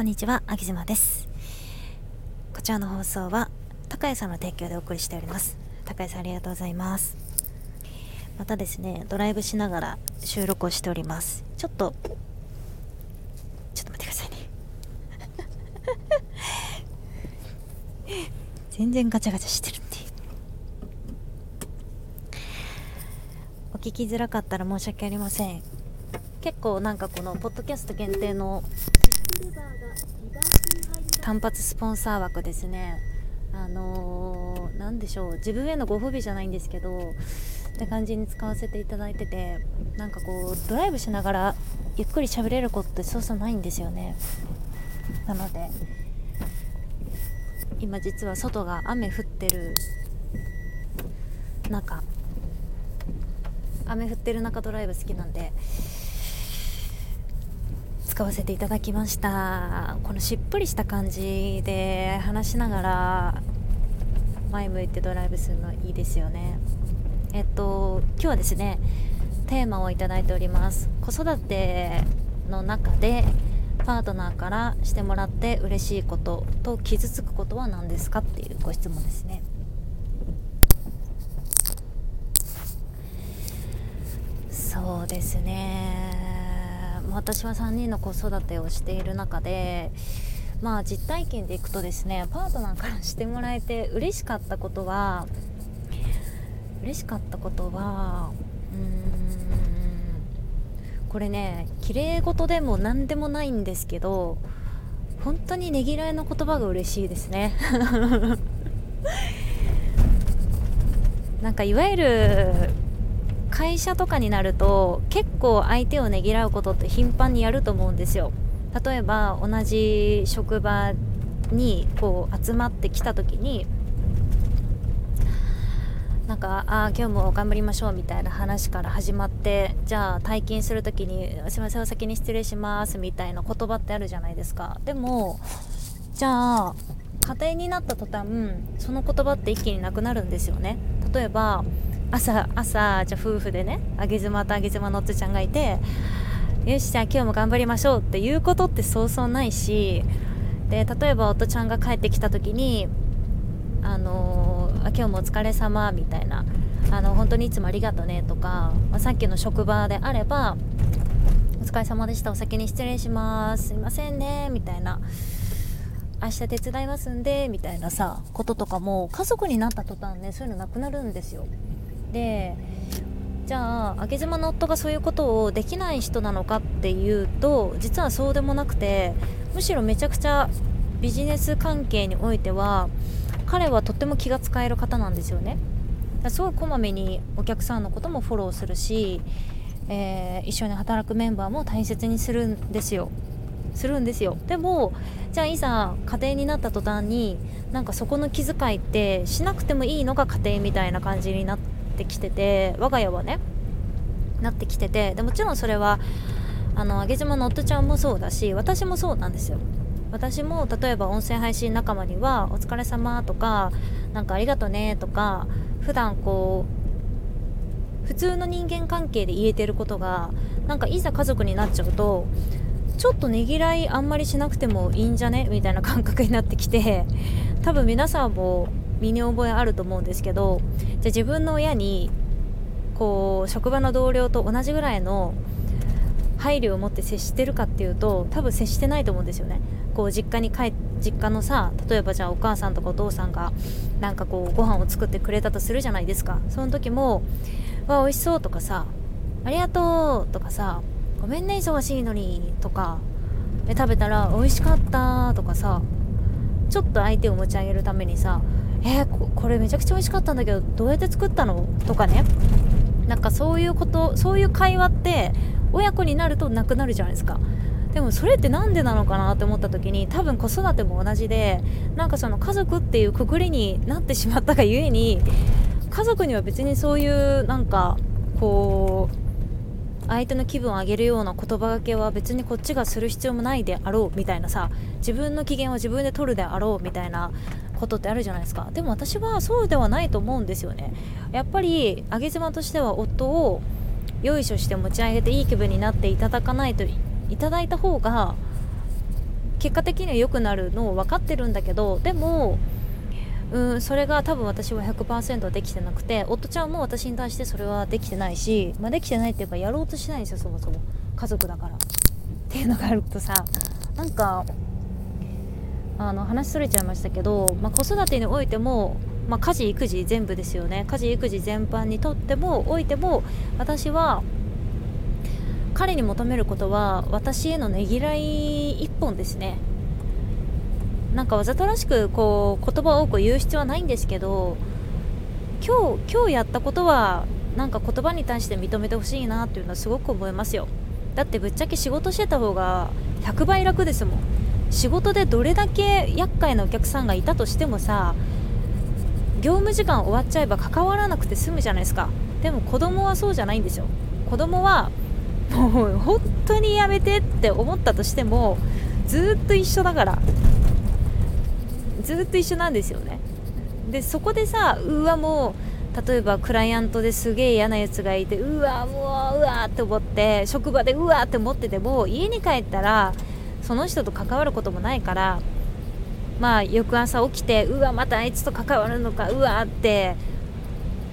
こんにちは、あきずまです。こちらの放送は高谷さんの提供でお送りしております。高谷さんありがとうございます。またですね、ドライブしながら収録をしております。ちょっと、ちょっと待ってくださいね。全然ガチャガチャしてるっていう。お聞きづらかったら申し訳ありません。結構なんかこのポッドキャスト限定の単発スポンサー枠ですね。あのー、でしょう。自分へのご褒美じゃないんですけどって感じに使わせていただいててなんかこうドライブしながらゆっくり喋れることってそうそうないんですよね。なので今実は外が雨降ってる中。雨降ってる中ドライブ好きなんで使わせていただきました。このしっぷりした感じで話しながら前向いてドライブするのいいですよね。えっと今日はですねテーマをいただいております。子育ての中でパートナーからしてもらって嬉しいことと傷つくことは何ですかっていうご質問ですね。そうですね。私は3人の子育てをしている中でまあ実体験でいくとですねパートナーからしてもらえて嬉しかったことは嬉しかったことはうーんこれね綺麗事でも何でもないんですけど本当にねぎらいの言葉が嬉しいですね。なんかいわゆる会社とかになると結構相手をねぎらうことって頻繁にやると思うんですよ。例えば同じ職場にこう集まってきた時になんかああ今日も頑張りましょうみたいな話から始まってじゃあ退勤する時に「すいませんお先に失礼します」みたいな言葉ってあるじゃないですか。でもじゃあ家庭になった途端その言葉って一気になくなるんですよね。例えば朝朝じゃ夫婦でねあげ妻とあげ妻のおっちゃんがいてよしじゃあ今日も頑張りましょうっていうことってそうそうないしで例えば夫ちゃんが帰ってきた時にあのー、今日もお疲れ様みたいなあの本当にいつもありがとねとか、まあ、さっきの職場であればお疲れ様でしたお先に失礼しますすいませんねみたいな明日手伝いますんでみたいなさこととかも家族になった途端ねそういうのなくなるんですよ。でじゃあ上妻の夫がそういうことをできない人なのかっていうと実はそうでもなくてむしろめちゃくちゃビジネス関係においては彼はとっても気が使える方なんですよね。すごいこまめにお客さんのこともフォローするし、えー、一緒に働くメンバーも大切にするんですよ。するんですよ。でもじゃあいざ家庭になった途端になんかそこの気遣いってしなくてもいいのが家庭みたいな感じになってきてて我が家はねなってきててでもちろんそれはあの上げ島の夫ちゃんもそうだし私もそうなんですよ。私も例えば音声配信仲間には「お疲れ様とか「なんかありがとね」とか普段こう普通の人間関係で言えてることがなんかいざ家族になっちゃうとちょっとねぎらいあんまりしなくてもいいんじゃねみたいな感覚になってきて多分皆さんも身に覚えあると思うんですけどじゃ自分の親にこう職場の同僚と同じぐらいの配慮を持って接してるかっていうと多分接してないと思うんですよね。こう実家に帰実家のさ例えばじゃあお母さんとかお父さんがなんかこうご飯を作ってくれたとするじゃないですか。その時も「わ美味しそう」とかさ「ありがとう」とかさ「ごめんね忙しいのに」とか食べたら「美味しかった」とかさちょっと相手を持ち上げるためにさ「えー、これめちゃくちゃ美味しかったんだけどどうやって作ったの?」とかねなんかそういうことそういう会話って親子になるとなくなるじゃないですかでもそれって何でなのかなって思った時に多分子育ても同じでなんかその家族っていうくくりになってしまったがゆえに家族には別にそういうなんかこう相手の気分を上げるような言葉がけは別にこっちがする必要もないであろうみたいなさ自分の機嫌は自分で取るであろうみたいなことってあるじゃないですか。でも私はそうではないと思うんですよね。やっぱり上げ妻としては夫をよいしょして持ち上げていい気分になっていただかないといただいた方が結果的には良くなるのを分かってるんだけどでもうんそれが多分私は100%できてなくて夫ちゃんも私に対してそれはできてないし、まあ、できてないっていうかやろうとしないんですよそもそも。家族だから。っていうのがあるとさなんかあの話それちゃいましたけど、まあ、子育てにおいても、まあ、家事育児全部ですよね。家事育児全般にとってもおいても私は彼に求めることは私へのねぎらい一本ですね。なんかわざとらしくこう言葉を多く言う必要はないんですけど今日今日やったことはなんか言葉に対して認めてほしいなっていうのはすごく思いますよ。だってぶっちゃけ仕事してた方が100倍楽ですもん。仕事でどれだけ厄介なお客さんがいたとしてもさ業務時間終わっちゃえば関わらなくて済むじゃないですか。でも子供はそうじゃないんですよ。子供はもう本当にやめてって思ったとしてもずっと一緒だから。ずっと一緒なんですよね。でそこでさうわもう例えばクライアントですげえ嫌なやつがいてうわもううわって思って職場でうわって思ってても家に帰ったらその人と関わることもないからまあ翌朝起きてうわまたあいつと関わるのかうわって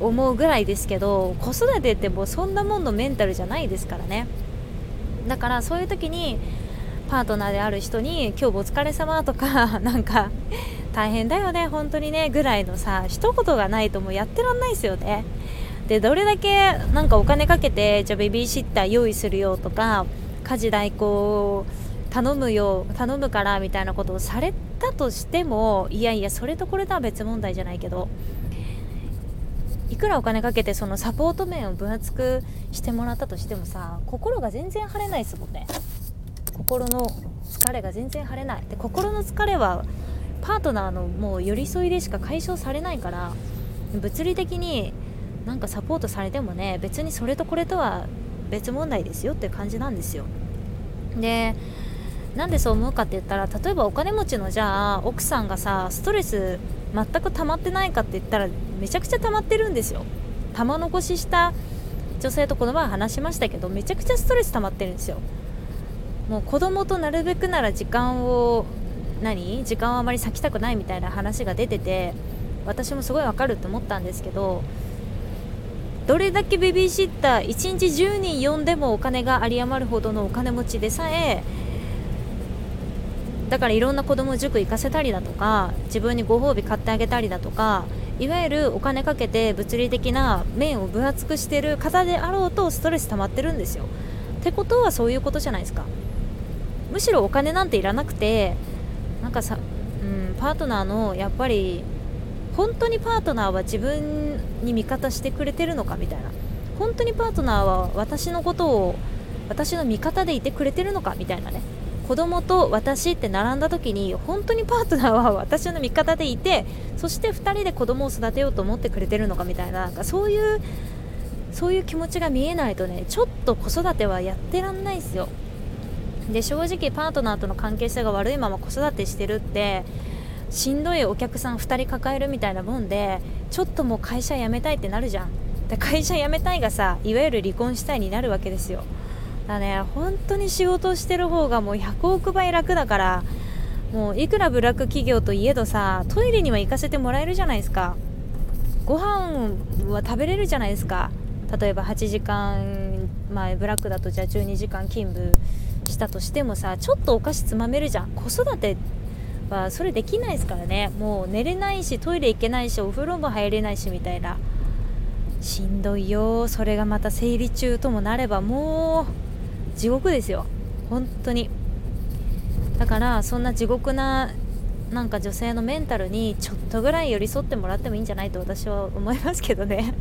思うぐらいですけど子育てってもうそんなもんのメンタルじゃないですからね。だからそういう時にパートナーである人に「今日もお疲れ様とかなんか大変だよね本当にねぐらいのさ一言がないともうやってらんないですよね。でどれだけなんかお金かけてじゃあベビーシッター用意するよとか家事代行頼むよ頼むからみたいなことをされたとしてもいやいやそれとこれとは別問題じゃないけどいくらお金かけてそのサポート面を分厚くしてもらったとしてもさ心が全然晴れないですもんね。心の疲れが全然晴れない。で心の疲れはパートナーのもう寄り添いでしか解消されないから物理的になんかサポートされてもね別にそれとこれとは別問題ですよって感じなんですよ。でなんでそう思うかって言ったら例えばお金持ちのじゃあ奥さんがさストレス全く溜まってないかって言ったらめちゃくちゃ溜まってるんですよ。玉残しした女性とこの前話しましたけどめちゃくちゃストレス溜まってるんですよ。もう子供となるべくなら時間を何？時間をあまり割きたくないみたいな話が出てて私もすごいわかると思ったんですけどどれだけベビーシッター1日10人呼んでもお金が有り余るほどのお金持ちでさえだからいろんな子供塾行かせたりだとか自分にご褒美買ってあげたりだとかいわゆるお金かけて物理的な面を分厚くしてる方であろうとストレス溜まってるんですよ。ってことはそういうことじゃないですか。むしろお金なんていらなくてなんかさ、うん、パートナーのやっぱり本当にパートナーは自分に味方してくれてるのかみたいな。本当にパートナーは私のことを私の味方でいてくれてるのかみたいなね。子供と私って並んだ時に本当にパートナーは私の味方でいてそして2人で子供を育てようと思ってくれてるのかみたいななんかそういうそういう気持ちが見えないとねちょっと子育てはやってらんないですよ。で正直パートナーとの関係性が悪いまま子育てしてるってしんどいお客さん2人抱えるみたいなもんでちょっともう会社辞めたいってなるじゃん。で会社辞めたいがさいわゆる離婚したいになるわけですよ。だね本当に仕事してる方がもう100億倍楽だからもういくらブラック企業といえどさトイレには行かせてもらえるじゃないですか。ご飯は食べれるじゃないですか。例えば8時間前ブラックだとじゃあ12時間勤務。したとしてもさちょっとお菓子つまめるじゃん。子育てはそれできないですからね。もう寝れないしトイレ行けないしお風呂も入れないしみたいな。しんどいよ。それがまた生理中ともなればもう地獄ですよ。本当に。だからそんな地獄ななんか女性のメンタルにちょっとぐらい寄り添ってもらってもいいんじゃないと私は思いますけどね。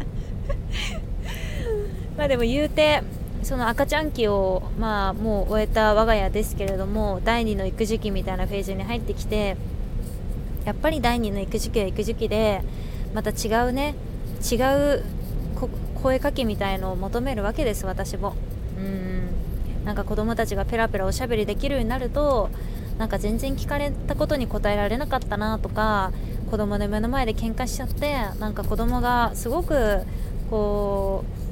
まあでも言うてその赤ちゃん期をまあもう終えた我が家ですけれども第2の育児期みたいなフェーズに入ってきてやっぱり第2の育児期は育児期でまた違うね違う声かけみたいのを求めるわけです私も。うん。なんか子供たちがペラペラおしゃべりできるようになるとなんか全然聞かれたことに答えられなかったなとか子供の目の前で喧嘩しちゃってなんか子供がすごくこう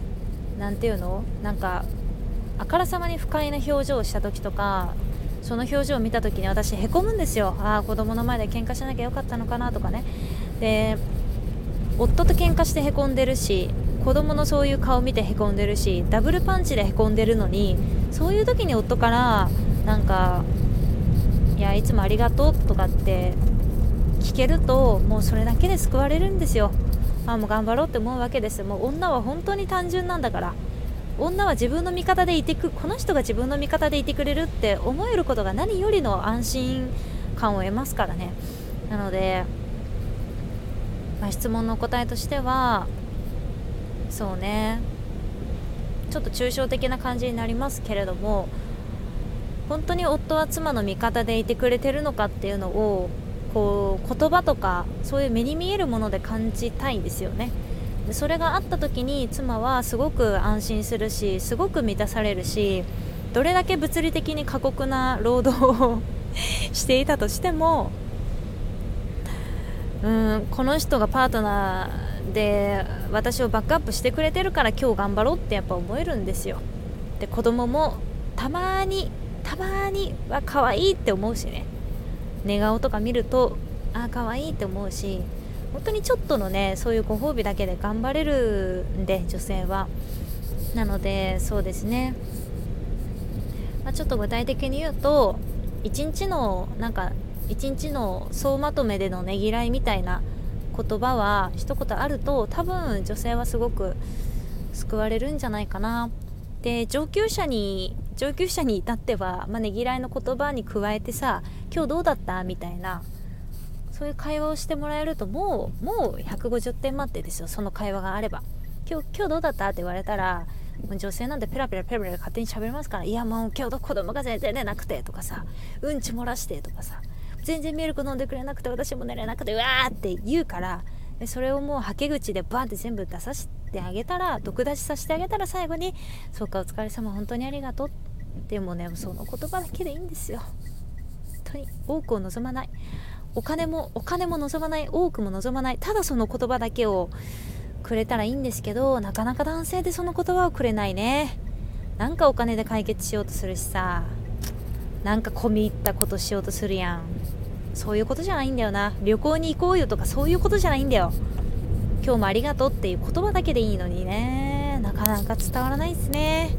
何て言うの？なんかあからさまに不快な表情をした時とかその表情を見た時に私へこむんですよ。ああ子供の前で喧嘩しなきゃよかったのかなとかね。で夫と喧嘩してへこんでるし子供のそういう顔見てへこんでるしダブルパンチでへこんでるのにそういう時に夫からなんか「いやいつもありがとう」とかって聞けるともうそれだけで救われるんですよ。あもう頑張ろうって思うわけですもう女は本当に単純なんだから。女は自分の味方でいてくこの人が自分の味方でいてくれるって思えることが何よりの安心感を得ますからね。なので、まあ、質問の答えとしてはそうね。ちょっと抽象的な感じになりますけれども本当に夫は妻の味方でいてくれてるのかっていうのをこう言葉とかそういう目に見えるもので感じたいんですよね。でそれがあった時に妻はすごく安心するしすごく満たされるしどれだけ物理的に過酷な労働を していたとしてもうんこの人がパートナーで私をバックアップしてくれてるから今日頑張ろうってやっぱ思えるんですよ。で子供もたまにたまには可愛いって思うしね。寝顔とか見るとああ可愛いって思うし本当にちょっとのねそういうご褒美だけで頑張れるんで女性は。なのでそうですね、まあ、ちょっと具体的に言うと一日のなんか一日の総まとめでのねぎらいみたいな言葉は一言あると多分女性はすごく救われるんじゃないかな。で上級者に上級者に至っては、まあねぎらいの言葉に加えてさ「今日どうだった?」みたいなそういう会話をしてもらえるともうもう150点満点ですよその会話があれば今日今日どうだった？って言われたら女性なんてペラペラペラペラ勝手に喋りますからいやもう今日子供が全然寝なくてとかさうんち漏らしてとかさ全然ミルク飲んでくれなくて私も寝れなくてうわーって言うからそれをもうはけ口でバンって全部出させてあげたら毒出しさせてあげたら最後に「そうかお疲れ様本当にありがとう」でもねその言葉だけでいいんですよ。本当に多くを望まない。お金もお金も望まない。多くも望まない。ただその言葉だけをくれたらいいんですけどなかなか男性でその言葉をくれないね。なんかお金で解決しようとするしさ。なんか込み入ったことしようとするやん。そういうことじゃないんだよな。旅行に行こうよとかそういうことじゃないんだよ。今日もありがとうっていう言葉だけでいいのにね。なかなか伝わらないですね。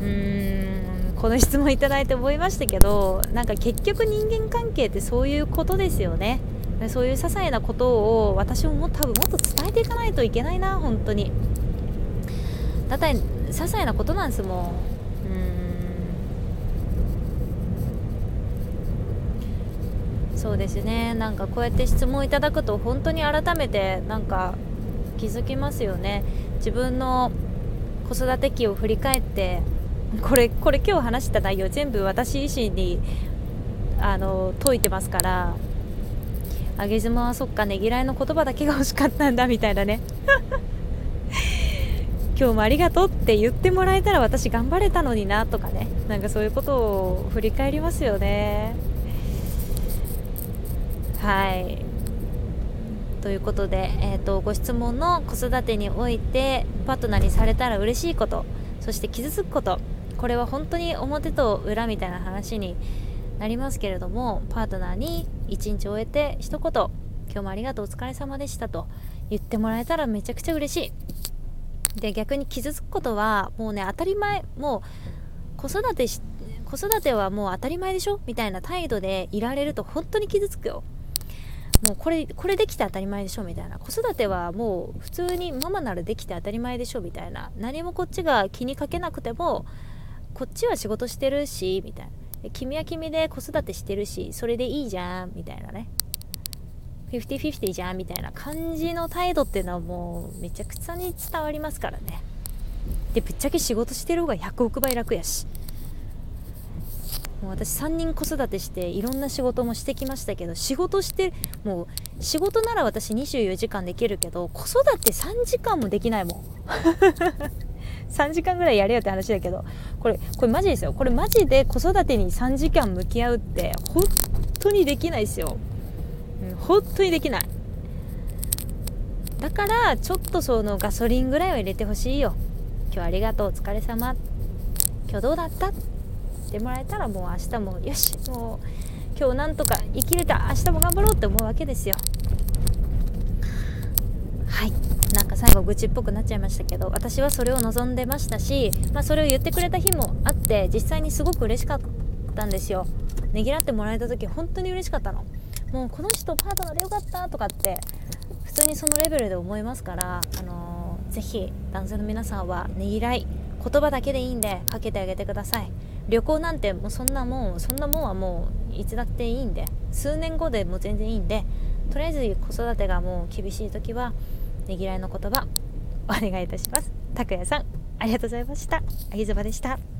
うーん。この質問いただいて思いましたけどなんか結局人間関係ってそういうことですよね。そういう些細なことを私もも多分もっと伝えていかないといけないな本当に。だって些細なことなんですもんうんそうですね。なんかこうやって質問いただくと本当に改めてなんか気づきますよね。自分の子育て期を振り返ってこれこれ今日話した内容全部私自身にあの解いてますからあげ妻はそっかねぎらいの言葉だけが欲しかったんだみたいなね。今日もありがとうって言ってもらえたら私頑張れたのになとかね。なんかそういうことを振り返りますよね。はい。ということで、えーとご質問の子育てにおいてパートナーにされたら嬉しいことそして傷つくことこれは本当に表と裏みたいな話になりますけれどもパートナーに一日終えて一言「今日もありがとうお疲れ様でした」と言ってもらえたらめちゃくちゃ嬉しい。で逆に傷つくことはもうね当たり前もう子育てし子育てはもう当たり前でしょ？みたいな態度でいられると本当に傷つくよ。もうこれこれできて当たり前でしょみたいな。子育てはもう普通にママならできて当たり前でしょみたいな。何もこっちが気にかけなくてもこっちは仕事してるしみたいな。君は君で子育てしてるしそれでいいじゃんみたいなね。50-50じゃんみたいな感じの態度っていうのはもうめちゃくちゃに伝わりますからね。でぶっちゃけ仕事してる方が100億倍楽やし。もう私3人子育てしていろんな仕事もしてきましたけど仕事してもう仕事なら私24時間できるけど子育て3時間もできないもん。3時間ぐらいやれよって話だけどこれこれマジですよ。これマジで子育てに3時間向き合うって本当にできないですよ、うん、本当にできない。だからちょっとそのガソリンぐらいは入れてほしいよ。今日ありがとう。お疲れ様。今日どうだった？してもらえたらもう明日もよしもう今日なんとか生きれた明日も頑張ろうって思うわけですよ。はい。なんか最後愚痴っぽくなっちゃいましたけど私はそれを望んでましたし、まあ、それを言ってくれた日もあって実際にすごく嬉しかったんですよ。ねぎらってもらえた時本当に嬉しかったの。もうこの人パートナーでよかったとかって普通にそのレベルで思いますから、あのー、ぜひ男性の皆さんはねぎらい言葉だけでいいんでかけてあげてください。旅行なんてもうそんなもんそんなもんはもういつだっていいんで。数年後でも全然いいんで。とりあえず子育てがもう厳しい時はねぎらいの言葉お願いいたします。拓也さんありがとうございました。あぎずばでした。